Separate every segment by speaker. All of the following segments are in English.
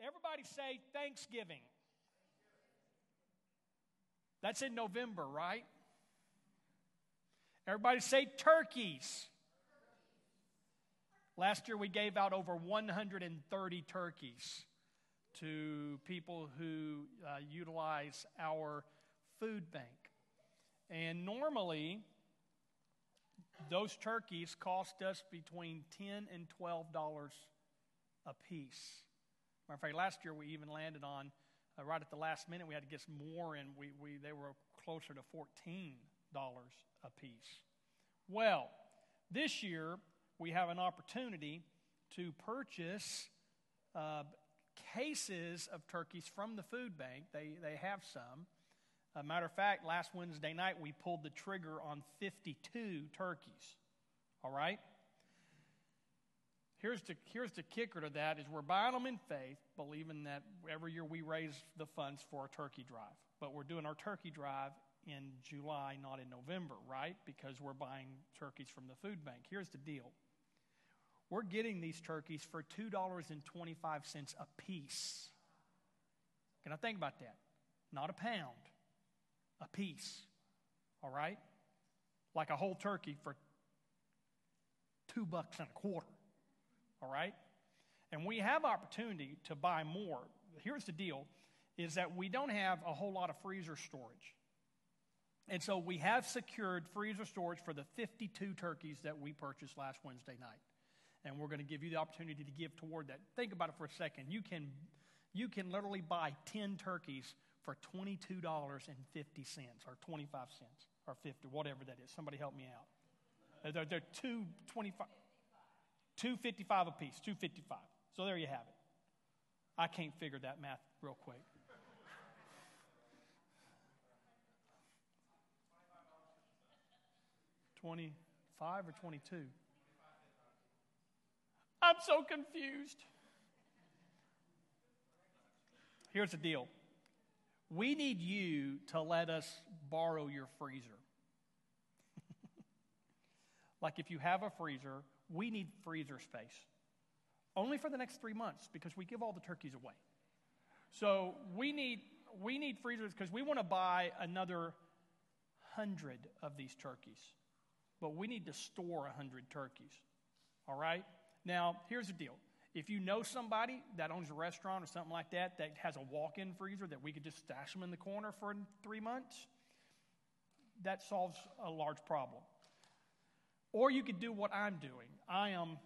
Speaker 1: Everybody say Thanksgiving. That's in November, right? Everybody say turkeys. Last year we gave out over 130 turkeys to people who uh, utilize our food bank. And normally, those turkeys cost us between 10 and $12 a piece. Matter of fact, last year we even landed on, uh, right at the last minute, we had to get some more, and we, we, they were closer to $14 a piece. Well, this year we have an opportunity to purchase uh, cases of turkeys from the food bank. They, they have some. A matter of fact, last Wednesday night we pulled the trigger on 52 turkeys. All right? Here's the, here's the kicker to that is we're buying them in faith, believing that every year we raise the funds for our turkey drive. But we're doing our turkey drive in July, not in November, right? Because we're buying turkeys from the food bank. Here's the deal. We're getting these turkeys for $2.25 a piece. Can I think about that? Not a pound, a piece. All right? Like a whole turkey for two bucks and a quarter. All right? And we have opportunity to buy more. Here's the deal is that we don't have a whole lot of freezer storage. And so we have secured freezer storage for the 52 turkeys that we purchased last Wednesday night. And we're going to give you the opportunity to give toward that. Think about it for a second. You can, you can literally buy 10 turkeys for $22.50 or 25 cents or 50, whatever that is. Somebody help me out. They're, they're two 25. 255 apiece, 255. So there you have it. I can't figure that math real quick. Twenty-five or twenty-two? I'm so confused. Here's the deal. We need you to let us borrow your freezer. like if you have a freezer, we need freezer space. Only for the next three months because we give all the turkeys away. So we need, we need freezers because we want to buy another hundred of these turkeys. But we need to store a hundred turkeys. All right? Now, here's the deal. If you know somebody that owns a restaurant or something like that that has a walk in freezer that we could just stash them in the corner for three months, that solves a large problem. Or you could do what I'm doing. I am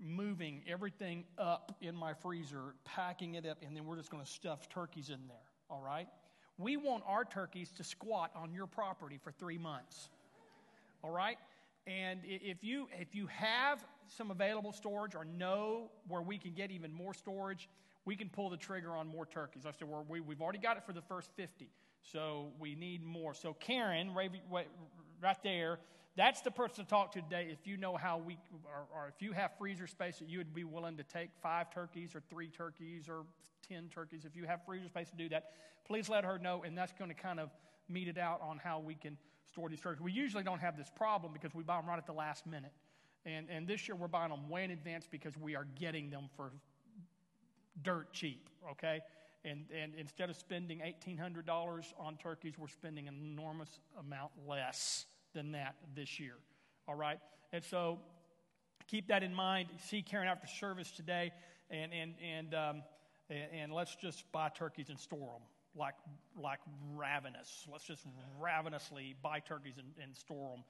Speaker 1: moving everything up in my freezer, packing it up, and then we're just going to stuff turkeys in there, all right? We want our turkeys to squat on your property for three months, all right? And if you, if you have some available storage or know where we can get even more storage, we can pull the trigger on more turkeys. I said, we, we've already got it for the first 50, so we need more. So, Karen, right there, that's the person to talk to today if you know how we, or, or, if you have freezer space that you would be willing to take five turkeys or three turkeys or 10 turkeys. If you have freezer space to do that, please let her know, and that's going to kind of meet it out on how we can store these turkeys. We usually don't have this problem because we buy them right at the last minute. And, and this year we're buying them way in advance because we are getting them for dirt cheap, okay? And, and instead of spending $1,800 on turkeys, we're spending an enormous amount less than that this year. All right? And so keep that in mind. See Karen after service today, and, and, and, um, and, and let's just buy turkeys and store them like, like ravenous. Let's just ravenously buy turkeys and, and store them.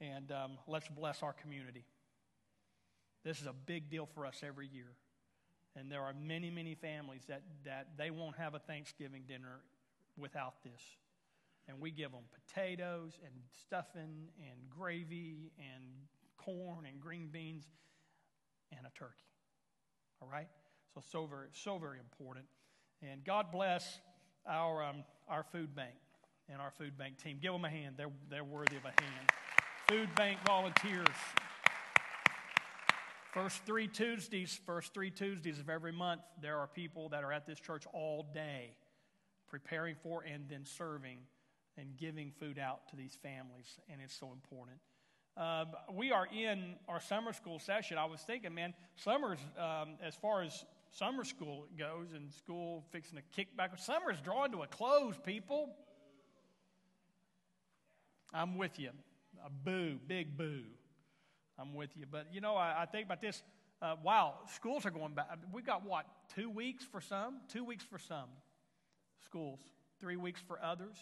Speaker 1: And um, let's bless our community. This is a big deal for us every year. And there are many, many families that, that they won't have a Thanksgiving dinner without this and we give them potatoes and stuffing and gravy and corn and green beans and a turkey. All right? So, so very, so very important. And God bless our, um, our food bank and our food bank team. Give them a hand. They're, they're worthy of a hand. Food bank volunteers. First three Tuesdays, first three Tuesdays of every month, there are people that are at this church all day preparing for and then serving and giving food out to these families, and it's so important. Um, we are in our summer school session. I was thinking, man, summers, um, as far as summer school goes and school fixing to kick back. Summer's drawing to a close, people. I'm with you. A boo, big boo. I'm with you. But you know, I, I think about this. Uh, wow, schools are going back. We've got what, two weeks for some? Two weeks for some schools, three weeks for others.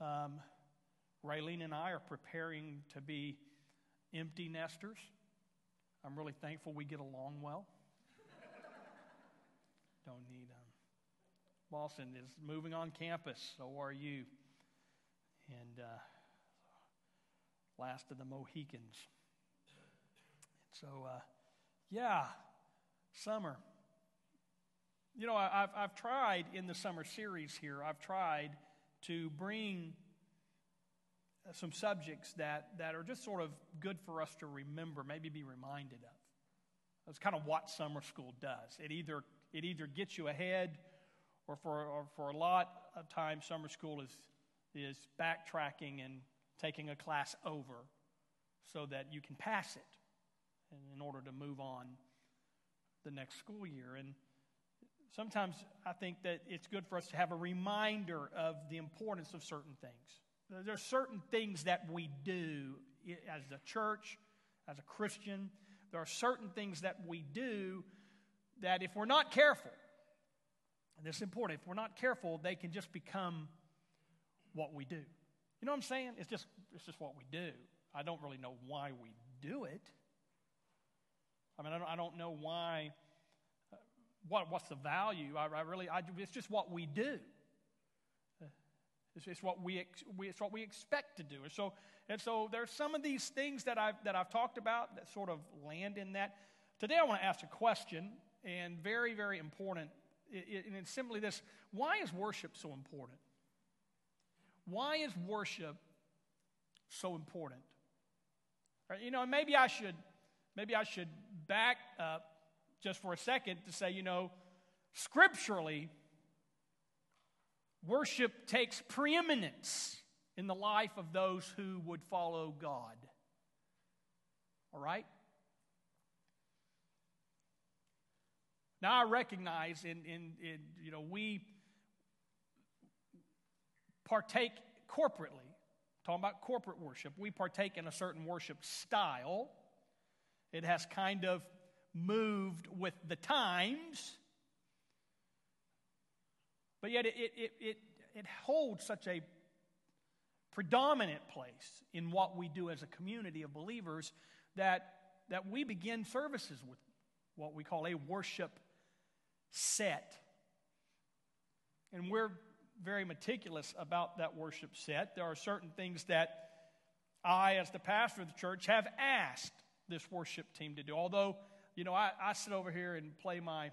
Speaker 1: Um, Raylene and I are preparing to be empty nesters. I'm really thankful we get along well. Don't need them. Boston is moving on campus, so are you. And uh, last of the Mohicans. So, uh, yeah, summer. You know, I've, I've tried in the summer series here, I've tried to bring uh, some subjects that, that are just sort of good for us to remember, maybe be reminded of. That's kind of what summer school does. It either, it either gets you ahead, or for, or for a lot of time, summer school is, is backtracking and taking a class over so that you can pass it in order to move on the next school year. And sometimes I think that it's good for us to have a reminder of the importance of certain things. There are certain things that we do as a church, as a Christian. There are certain things that we do that if we're not careful, and this is important, if we're not careful, they can just become what we do. You know what I'm saying? It's just, it's just what we do. I don't really know why we do it. I mean, I don't, I don't know why, what, what's the value. I, I really, I, it's just what we do. It's, it's, what we, we, it's what we expect to do. And so, and so there's some of these things that I've, that I've talked about that sort of land in that. Today I want to ask a question, and very, very important. It, and it's simply this Why is worship so important? Why is worship so important? You know, maybe I should maybe I should back up just for a second to say, you know, scripturally, worship takes preeminence in the life of those who would follow God. All right? Now I recognize in, in, in you know, we partake corporately, talking about corporate worship, we partake in a certain worship style. It has kind of moved with the times, but yet it, it, it, it holds such a predominant place in what we do as a community of believers that, that we begin services with what we call a worship set. And we're very meticulous about that worship set. There are certain things that I, as the pastor of the church, have asked this worship team to do. Although, you know, I, I sit over here and play my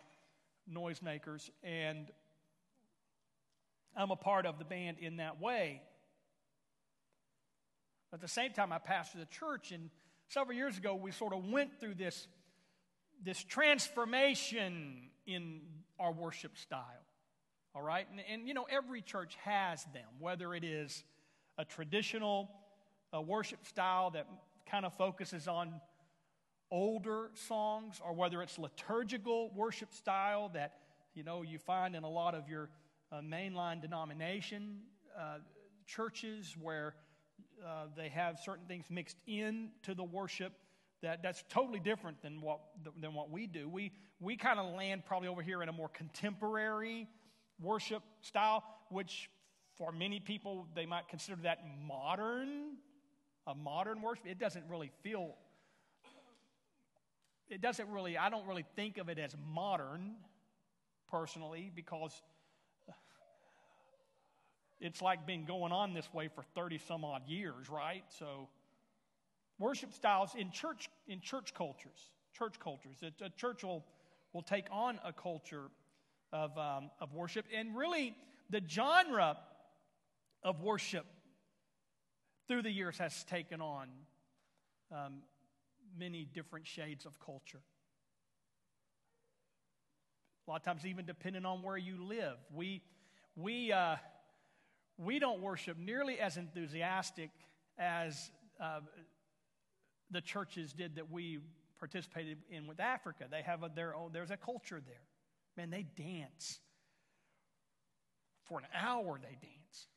Speaker 1: noisemakers, and I'm a part of the band in that way. At the same time, I pastor the church, and several years ago, we sort of went through this, this transformation in our worship style. All right? And, and you know, every church has them, whether it is a traditional a worship style that kind of focuses on older songs or whether it's liturgical worship style that you know you find in a lot of your uh, mainline denomination uh, churches where uh, they have certain things mixed in to the worship that that's totally different than what than what we do. We we kind of land probably over here in a more contemporary worship style which for many people they might consider that modern a modern worship. It doesn't really feel it doesn't really, I don't really think of it as modern personally because it's like been going on this way for 30 some odd years, right? So worship styles in church in church cultures, church cultures. A, a church will, will take on a culture of, um, of worship. And really, the genre of worship through the years has taken on um, many different shades of culture. A lot of times, even depending on where you live, we, we, uh, we don't worship nearly as enthusiastic as uh, the churches did that we participated in with Africa. They have a, their own, there's a culture there. Man, they dance. For an hour, they dance.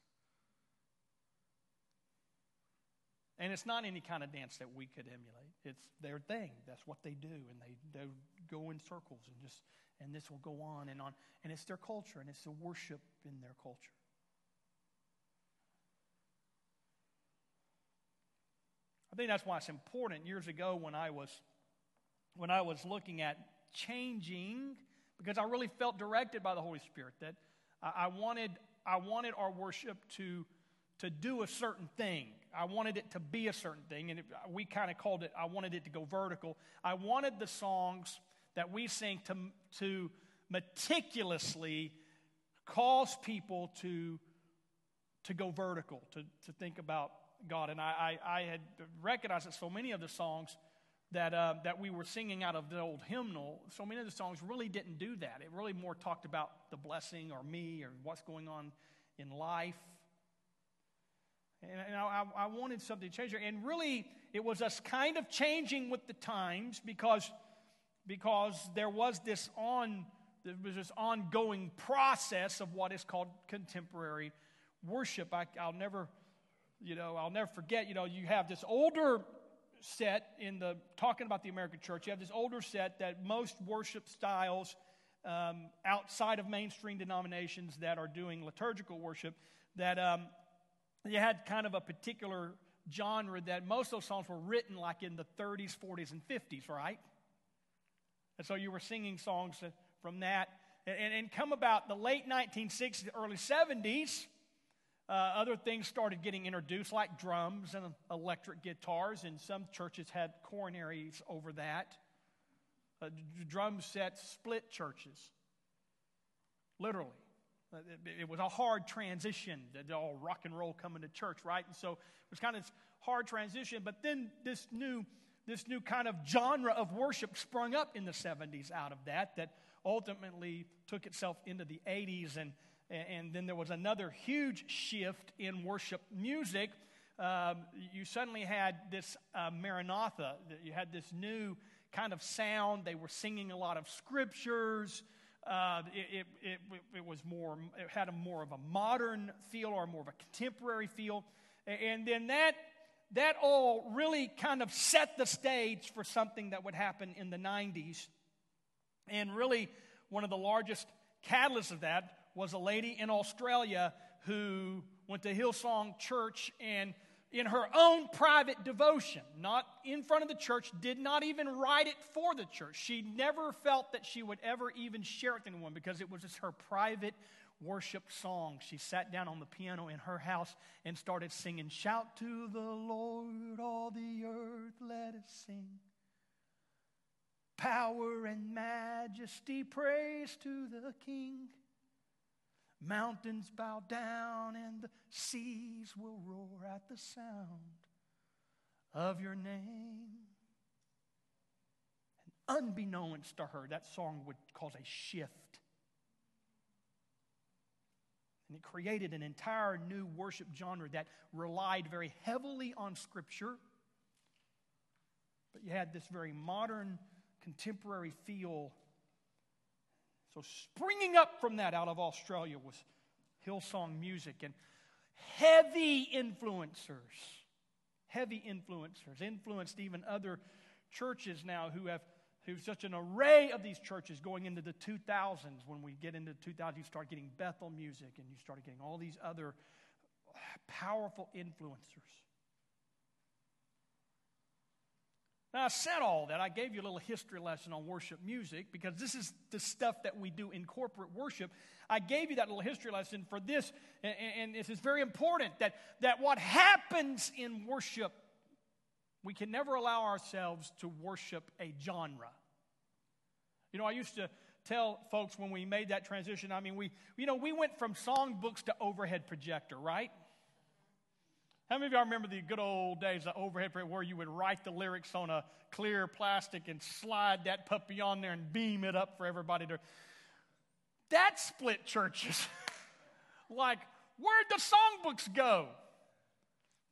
Speaker 1: And it's not any kind of dance that we could emulate. It's their thing. That's what they do. And they, they go in circles and just, and this will go on and on. And it's their culture and it's the worship in their culture. I think that's why it's important. Years ago, when I was when I was looking at changing, because I really felt directed by the Holy Spirit that I wanted I wanted our worship to to do a certain thing. I wanted it to be a certain thing, and it, we kind of called it. I wanted it to go vertical. I wanted the songs that we sing to to meticulously cause people to to go vertical, to to think about God. And I, I, I had recognized that so many of the songs that, uh, that we were singing out of the old hymnal, so many of the songs really didn't do that. It really more talked about the blessing or me or what's going on in life. And, I, I wanted something to change. And really, it was us kind of changing with the times because, because there was this on there was this ongoing process of what is called contemporary worship. I, will never you know, I'll never forget, you know, you have this older set in the, talking about the American church, you have this older set that most worship styles um, outside of mainstream denominations that are doing liturgical worship, that um, you had kind of a particular genre that most of those songs were written like in the 30s, 40s, and 50s, right? And so you were singing songs from that. And, and, come about the late 1960s, early 70s, uh, other things started getting introduced, like drums and electric guitars, and some churches had coronaries over that. Uh, drum sets split churches, literally. Uh, it, was a hard transition, all rock and roll coming to church, right? And so it was kind of this hard transition. But then this new, this new kind of genre of worship sprung up in the 70s out of that, that ultimately took itself into the 80s and and then there was another huge shift in worship music. Um, you suddenly had this uh, Maranatha, you had this new kind of sound. They were singing a lot of scriptures. Uh, it, it, it, it, was more, it had a more of a modern feel or more of a contemporary feel. And then that, that all really kind of set the stage for something that would happen in the 90s. And really, one of the largest catalysts of that was a lady in Australia who went to Hillsong Church and in her own private devotion, not in front of the church, did not even write it for the church. She never felt that she would ever even share it with anyone because it was just her private worship song. She sat down on the piano in her house and started singing, Shout to the Lord, all the earth, let us sing. Power and majesty, praise to the King. Mountains bow down and the seas will roar at the sound of your name. And unbeknownst to her, that song would cause a shift. And it created an entire new worship genre that relied very heavily on Scripture. But you had this very modern, contemporary feel so, springing up from that out of Australia was Hillsong music and heavy influencers. Heavy influencers influenced even other churches now who have who's such an array of these churches going into the 2000s. When we get into 2000, you start getting Bethel music and you start getting all these other powerful influencers. Now, I said all that. I gave you a little history lesson on worship music because this is the stuff that we do in corporate worship. I gave you that little history lesson for this, and, and this is very important that, that what happens in worship, we can never allow ourselves to worship a genre. You know, I used to tell folks when we made that transition, I mean, we, you know, we went from songbooks to overhead projector, right? How many of y'all remember the good old days of overhead where you would write the lyrics on a clear plastic and slide that puppy on there and beam it up for everybody to? That split churches. like, where'd the songbooks go?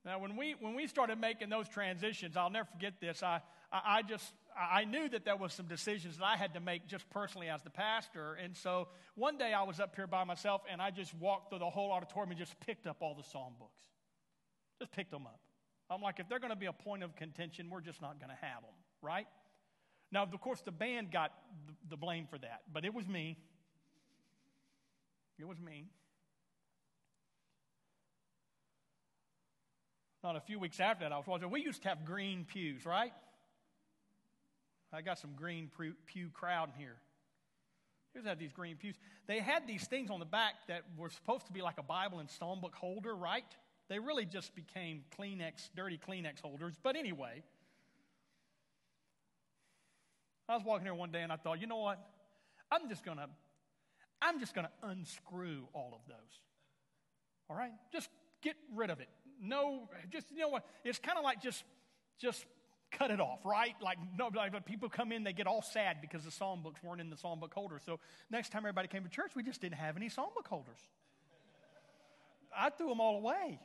Speaker 1: Now, when we, when we started making those transitions, I'll never forget this. I, I just, I knew that there was some decisions that I had to make just personally as the pastor. And so one day I was up here by myself and I just walked through the whole auditorium and just picked up all the psalm books. Just picked them up. I'm like, if they're going to be a point of contention, we're just not going to have them, right? Now, of course, the band got the blame for that, but it was me. It was me. Not a few weeks after that, I was watching. We used to have green pews, right? I got some green pew crowd in here. Here's have these green pews. They had these things on the back that were supposed to be like a Bible and stone book holder, right? They really just became Kleenex, dirty Kleenex holders. But anyway, I was walking here one day and I thought, you know what? I'm just gonna, I'm just gonna unscrew all of those. All right? Just get rid of it. No, just you know what? It's kind of like just, just cut it off, right? Like, no, like people come in, they get all sad because the psalm books weren't in the psalm book holder. So next time everybody came to church, we just didn't have any psalm book holders. I threw them all away.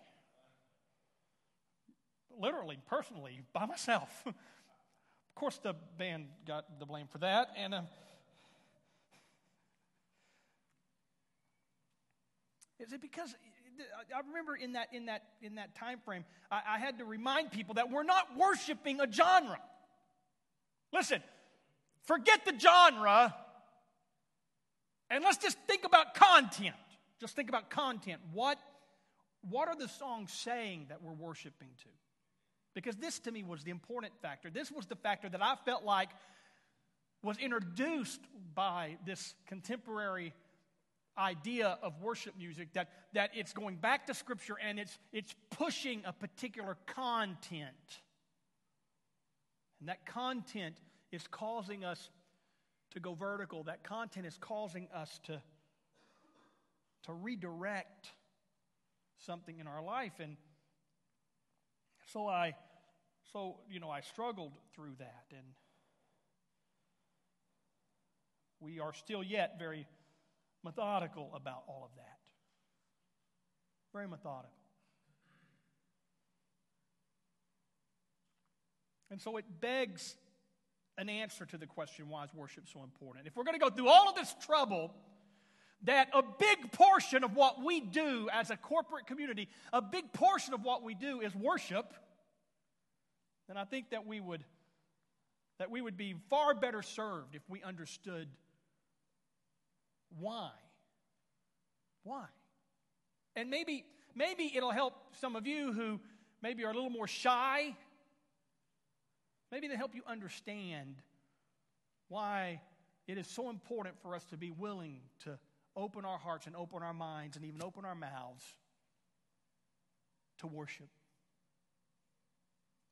Speaker 1: Literally, personally, by myself. of course, the band got the blame for that. And um, is it because I remember in that, in that, in that time frame, I, I had to remind people that we're not worshiping a genre. Listen, forget the genre and let's just think about content. Just think about content. What, what are the songs saying that we're worshiping to? Because this to me was the important factor. This was the factor that I felt like was introduced by this contemporary idea of worship music that, that it's going back to Scripture and it's, it's pushing a particular content. And that content is causing us to go vertical. That content is causing us to, to redirect something in our life. And so I, so, you know, I struggled through that. And we are still yet very methodical about all of that. Very methodical. And so it begs an answer to the question why is worship so important? If we're going to go through all of this trouble, that a big portion of what we do as a corporate community, a big portion of what we do is worship, then I think that we would that we would be far better served if we understood why? Why? And maybe, maybe it'll help some of you who maybe are a little more shy. Maybe they help you understand why it is so important for us to be willing to open our hearts and open our minds and even open our mouths to worship.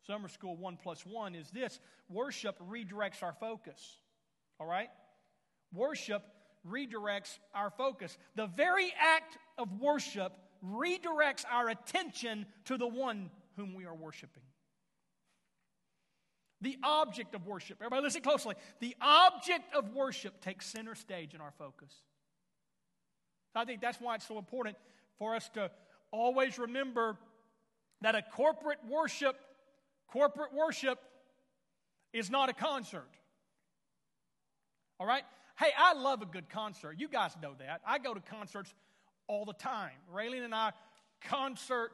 Speaker 1: Summer School 1 plus 1 is this worship redirects our focus. All right? Worship redirects our focus. The very act of worship redirects our attention to the one whom we are worshiping. The object of worship, everybody listen closely. The object of worship takes center stage in our focus. I think that's why it's so important for us to always remember that a corporate worship, corporate worship is not a concert. All right? Hey, I love a good concert. You guys know that. I go to concerts all the time. Raylene and I, concert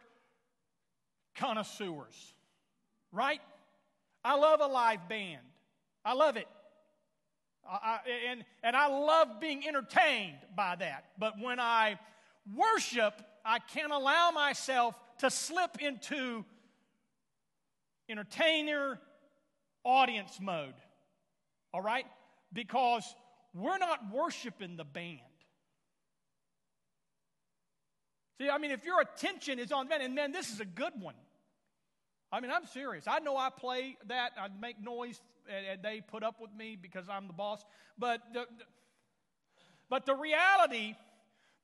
Speaker 1: connoisseurs, right? I love a live band. I love it. I, and, and I love being entertained by that. But when I worship, I can't allow myself to slip into entertainer audience mode. All right? Because we're not worshiping the band. See, I mean, if your attention is on men, and man, this is a good one. I mean, I'm serious. I know I play that, I make noise, and, and they put up with me because I'm the boss. But the, but the reality,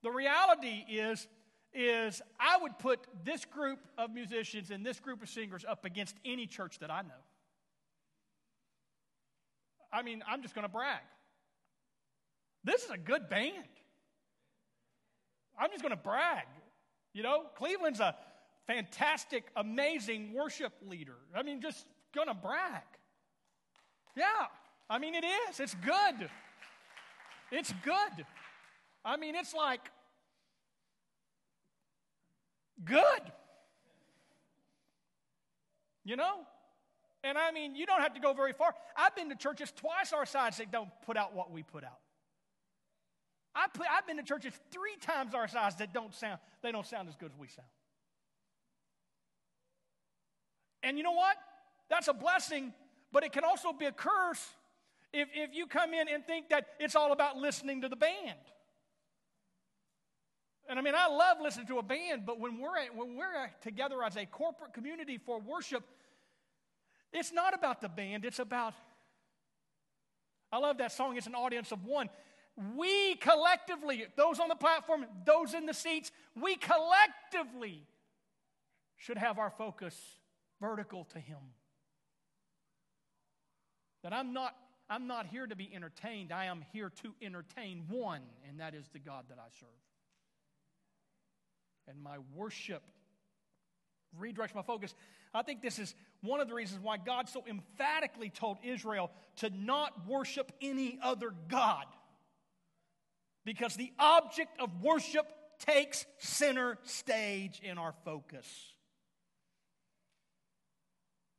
Speaker 1: the reality is, is I would put this group of musicians and this group of singers up against any church that I know. I mean, I'm just going to brag. This is a good band. I'm just going to brag. You know, Cleveland's a fantastic, amazing worship leader. I mean, just going to brag. Yeah. I mean, it is. It's good. It's good. I mean, it's like good. You know? And I mean, you don't have to go very far. I've been to churches twice our size that don't put out what we put out. I put, I've been to churches three times our size that don't sound, they don't sound as good as we sound. And you know what? That's a blessing, but it can also be a curse if, if you come in and think that it's all about listening to the band. And I mean, I love listening to a band, but when we're, when we're together as a corporate community for worship, it's not about the band, it's about. I love that song, it's an audience of one. We collectively, those on the platform, those in the seats, we collectively should have our focus vertical to Him. That I'm not, I'm not here to be entertained, I am here to entertain one, and that is the God that I serve. And my worship redirects my focus. I think this is one of the reasons why God so emphatically told Israel to not worship any other God. Because the object of worship takes center stage in our focus.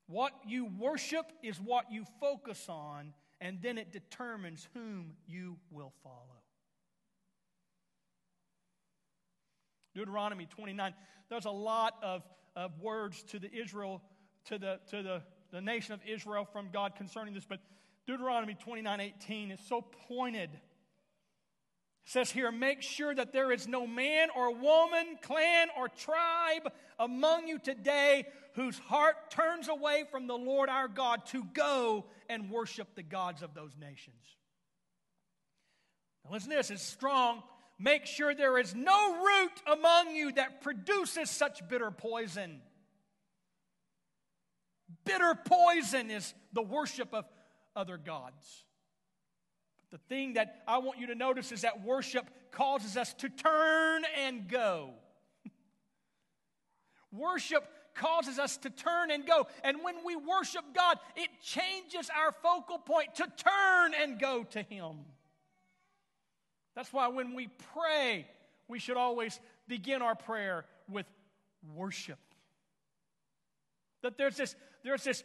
Speaker 1: What you worship is what you focus on, and then it determines whom you will follow. Deuteronomy 29, there's a lot of, of words to the Israel, to the, to the, the nation of Israel from God concerning this, but Deuteronomy 29, 18 is so pointed It says here, make sure that there is no man or woman, clan or tribe among you today whose heart turns away from the Lord our God to go and worship the gods of those nations. Now, listen to this, it's strong. Make sure there is no root among you that produces such bitter poison. Bitter poison is the worship of other gods. But The thing that I want you to notice is that worship causes us to turn and go. worship causes us to turn and go. And when we worship God, it changes our focal point to turn and go to Him. That's why when we pray, we should always begin our prayer with worship. That there's this, there's this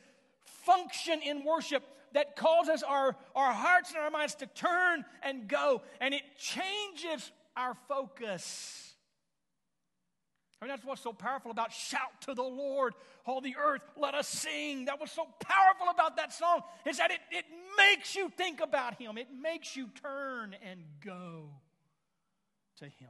Speaker 1: function in worship that causes our, our hearts and our minds to turn and go, and it changes our focus. I mean, that's what's so powerful about shout to the Lord, all the earth, let us sing. That was so powerful about that song, is that it, it makes you think about Him, it makes you turn and go to Him.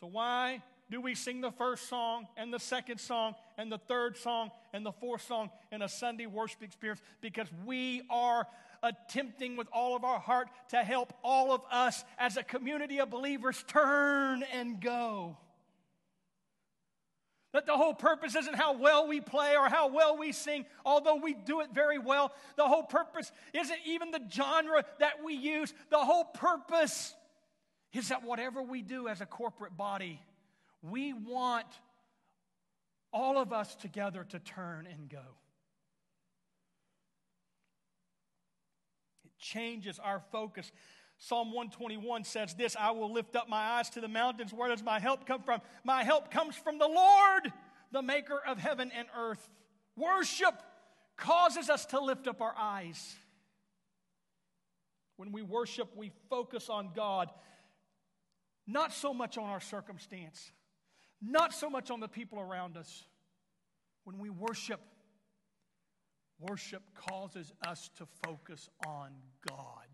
Speaker 1: So, why do we sing the first song and the second song and the third song and the fourth song in a Sunday worship experience? Because we are attempting with all of our heart to help all of us as a community of believers turn and go. That the whole purpose isn't how well we play or how well we sing, although we do it very well. The whole purpose isn't even the genre that we use. The whole purpose is that whatever we do as a corporate body, we want all of us together to turn and go. It changes our focus. Psalm 121 says this I will lift up my eyes to the mountains. Where does my help come from? My help comes from the Lord, the maker of heaven and earth. Worship causes us to lift up our eyes. When we worship, we focus on God, not so much on our circumstance not so much on the people around us. When we worship, worship causes us to focus on God.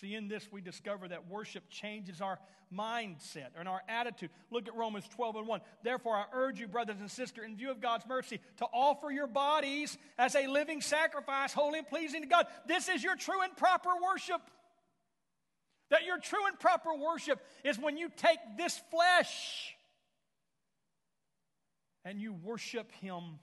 Speaker 1: See, in this, we discover that worship changes our mindset and our attitude. Look at Romans 12 and 1. Therefore, I urge you, brothers and sisters, in view of God's mercy, to offer your bodies as a living sacrifice, holy and pleasing to God. This is your true and proper worship. That your true and proper worship is when you take this flesh and you worship Him.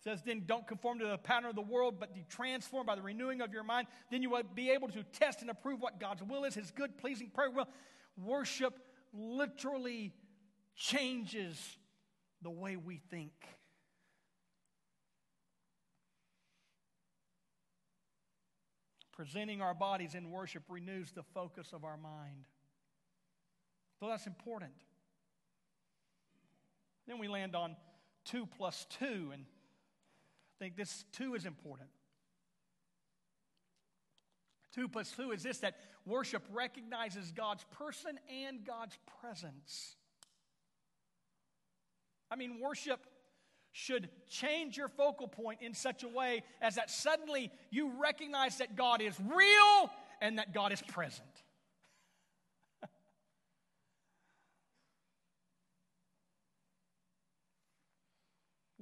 Speaker 1: It says, then don't conform to the pattern of the world, but be transformed by the renewing of your mind. Then you will be able to test and approve what God's will is, His good, pleasing, perfect will. Worship literally changes the way we think. Presenting our bodies in worship renews the focus of our mind. So that's important. Then we land on 2 plus 2, and I think this 2 is important. 2 plus 2 is this that worship recognizes God's person and God's presence. I mean, worship should change your focal point in such a way as that suddenly you recognize that God is real and that God is present.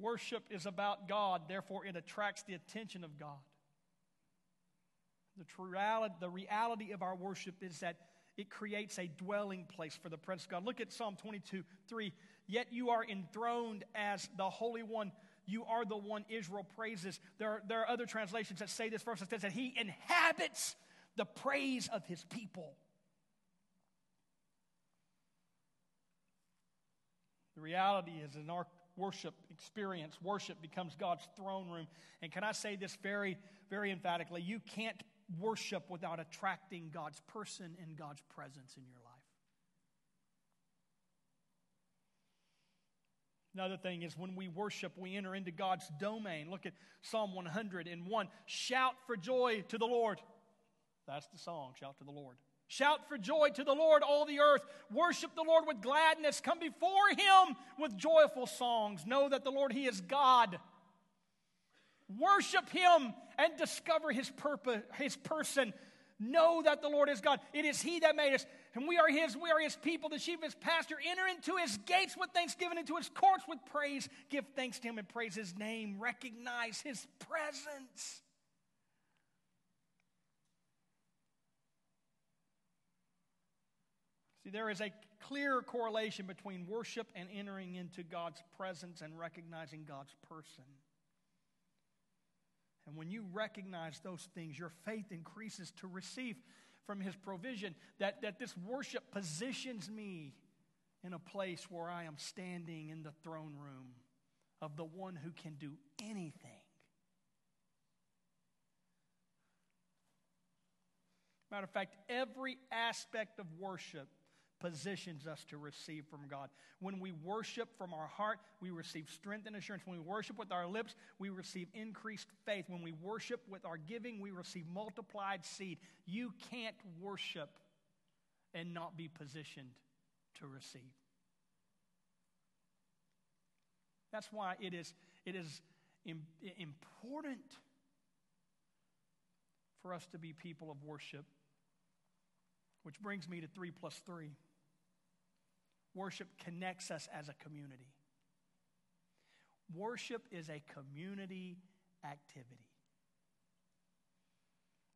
Speaker 1: Worship is about God, therefore, it attracts the attention of God. The, reality, the reality of our worship is that it creates a dwelling place for the presence of God. Look at Psalm 22 3. Yet you are enthroned as the Holy One. You are the one Israel praises. There are, there are other translations that say this verse that says that He inhabits the praise of His people. The reality is, in our worship experience, worship becomes God's throne room. And can I say this very, very emphatically? You can't worship without attracting God's person and God's presence in your life. Another thing is when we worship, we enter into God's domain. Look at Psalm 101. Shout for joy to the Lord. That's the song, Shout to the Lord. Shout for joy to the Lord, all the earth. Worship the Lord with gladness. Come before him with joyful songs. Know that the Lord, he is God. Worship him and discover his purpose, his person. Know that the Lord is God. It is he that made us, and we are his. We are his people, the sheep of his pasture. Enter into his gates with thanksgiving, into his courts with praise. Give thanks to him and praise his name. Recognize his presence. See, there is a clear correlation between worship and entering into God's presence and recognizing God's person. And when you recognize those things, your faith increases to receive from His provision. That, that this worship positions me in a place where I am standing in the throne room of the one who can do anything. Matter of fact, every aspect of worship positions us to receive from God. When we worship from our heart, we receive strength and assurance. When we worship with our lips, we receive increased faith. When we worship with our giving, we receive multiplied seed. You can't worship and not be positioned to receive. That's why it is, it is important for us to be people of worship. Which brings me to 3 plus 3. Worship connects us as a community. Worship is a community activity.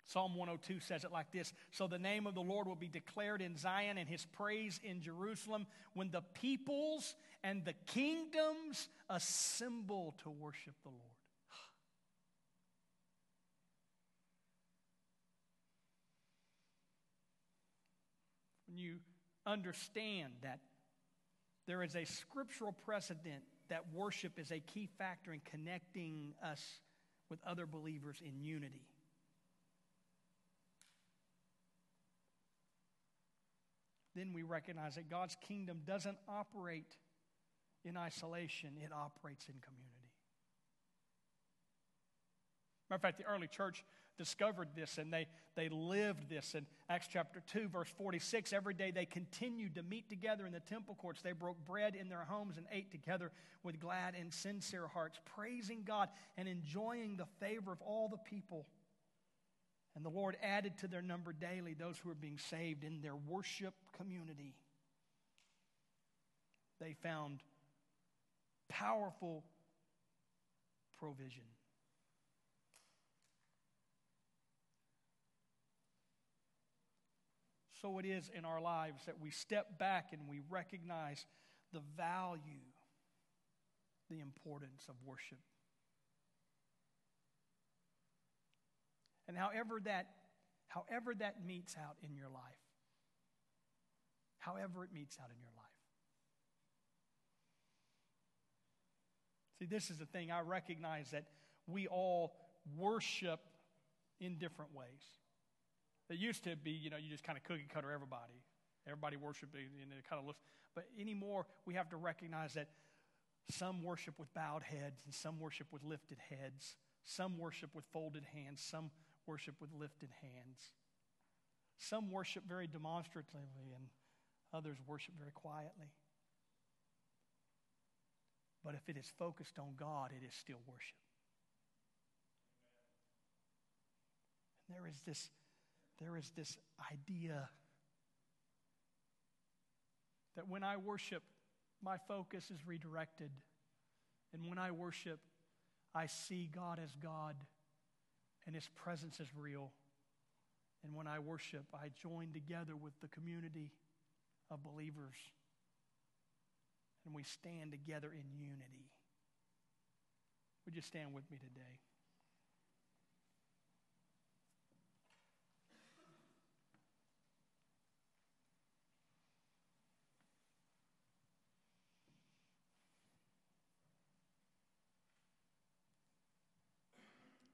Speaker 1: Psalm 102 says it like this So the name of the Lord will be declared in Zion and his praise in Jerusalem when the peoples and the kingdoms assemble to worship the Lord. When you understand that there is a scriptural precedent that worship is a key factor in connecting us with other believers in unity. Then we recognize that God's kingdom doesn't operate in isolation, it operates in community. Matter of fact, the early church discovered this and they, they lived this. In Acts chapter 2, verse 46, every day they continued to meet together in the temple courts. They broke bread in their homes and ate together with glad and sincere hearts, praising God and enjoying the favor of all the people. And the Lord added to their number daily those who were being saved in their worship community. They found powerful provision. So it is in our lives that we step back and we recognize the value, the importance of worship. And however that, however that meets out in your life, however it meets out in your life, See, this is the thing. I recognize that we all worship in different ways. It used to be, you know, you just kind of cookie cutter everybody. Everybody worshiping and it kind of looks. But anymore, we have to recognize that some worship with bowed heads and some worship with lifted heads. Some worship with folded hands. Some worship with lifted hands. Some worship very demonstratively and others worship very quietly. But if it is focused on God, it is still worship. And there is this, there is this idea that when I worship, my focus is redirected. And when I worship, I see God as God and His presence is real. And when I worship, I join together with the community of believers and we stand together in unity. Would you stand with me today?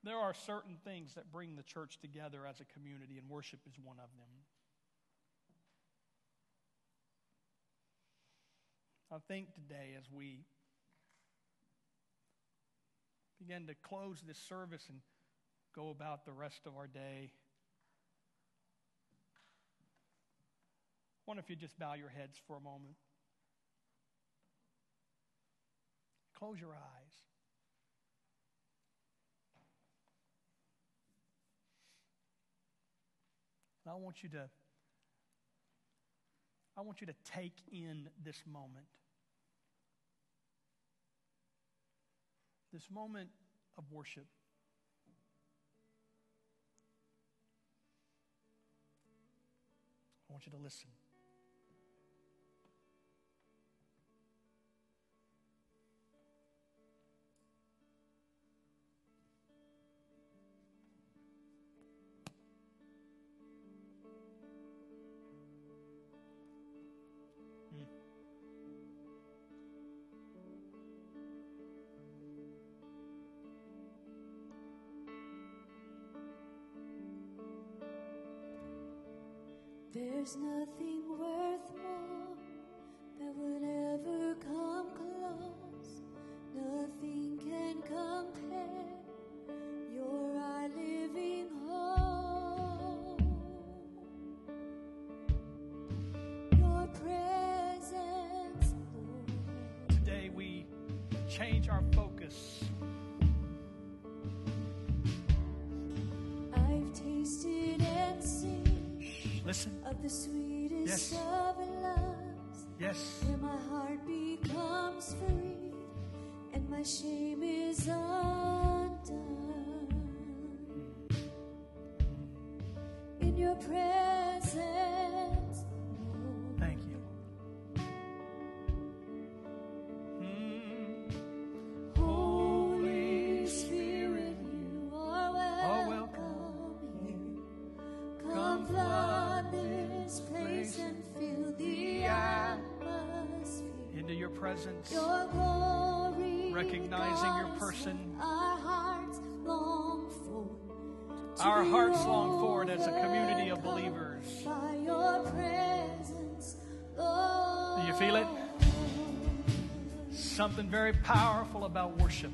Speaker 1: There are certain things that bring the church together as a community, and worship is one of them. I think today, as we begin to close this service and go about the rest of our day, I wonder if you just bow your heads for a moment. Close your eyes. And I want you to I want you to take in this moment. this moment of worship. I want you to listen.
Speaker 2: There's nothing worth more that would ever come close. Nothing can compare. You're our living hope. Your presence, Lord.
Speaker 1: Today we change our focus. Listen.
Speaker 2: of the sweetest
Speaker 1: Yes.
Speaker 2: of loves.
Speaker 1: Yes.
Speaker 2: Where my heart becomes free and my shame is undone. In your presence,
Speaker 1: presence.
Speaker 2: Your glory,
Speaker 1: Recognizing your person.
Speaker 2: Our hearts long for.
Speaker 1: Our hearts long for it as a community of believers.
Speaker 2: By your presence.
Speaker 1: Do you feel it? Something very powerful about worship.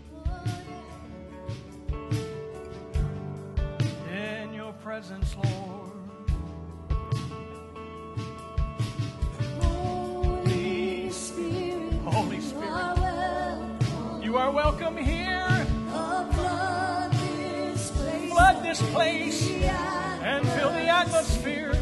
Speaker 1: In your presence, Lord.
Speaker 2: Place
Speaker 1: and fill the atmosphere.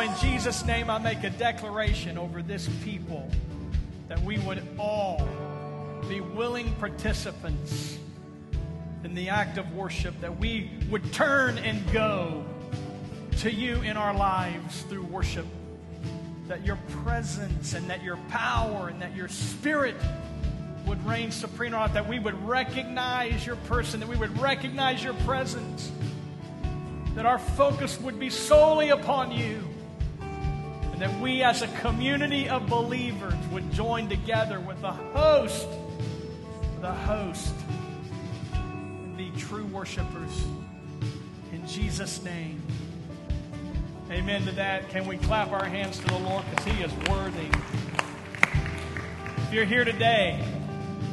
Speaker 1: In Jesus' name, I make a declaration over this people that we would all be willing participants in the act of worship, that we would turn and go to you in our lives through worship. That your presence and that your power and that your spirit would reign supreme on that we would recognize your person, that we would recognize your presence, that our focus would be solely upon you, that we as a community of believers would join together with the host, the host, and be true worshipers. In Jesus' name. Amen to that. Can we clap our hands to the Lord because He is worthy? If you're here today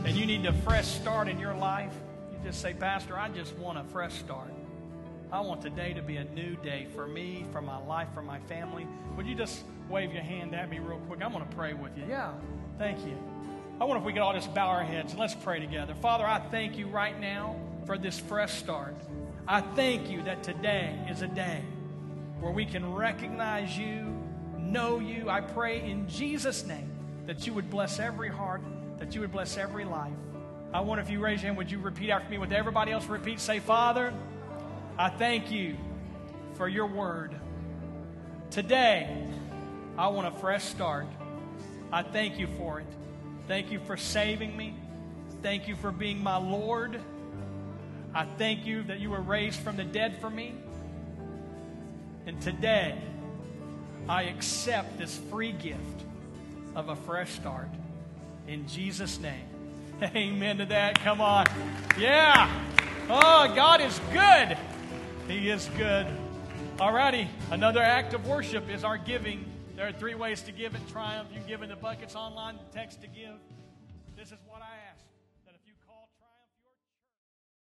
Speaker 1: and you need a fresh start in your life, you just say, Pastor, I just want a fresh start. I want today to be a new day for me, for my life, for my family. Would you just wave your hand at me real quick? I want to pray with you. Yeah, thank you. I wonder if we could all just bow our heads and let's pray together. Father, I thank you right now for this fresh start. I thank you that today is a day where we can recognize you, know you. I pray in Jesus' name that you would bless every heart, that you would bless every life. I wonder if you raise your hand, would you repeat after me with everybody else? Repeat, say, Father, I thank you for your word. Today, I want a fresh start. I thank you for it. Thank you for saving me. Thank you for being my Lord. I thank you that you were raised from the dead for me. And today, I accept this free gift of a fresh start. In Jesus' name. Amen to that. Come on. Yeah. Oh, God is good. He is good. Alrighty. Another act of worship is our giving. There are three ways to give at Triumph. You give in the buckets online, text to give.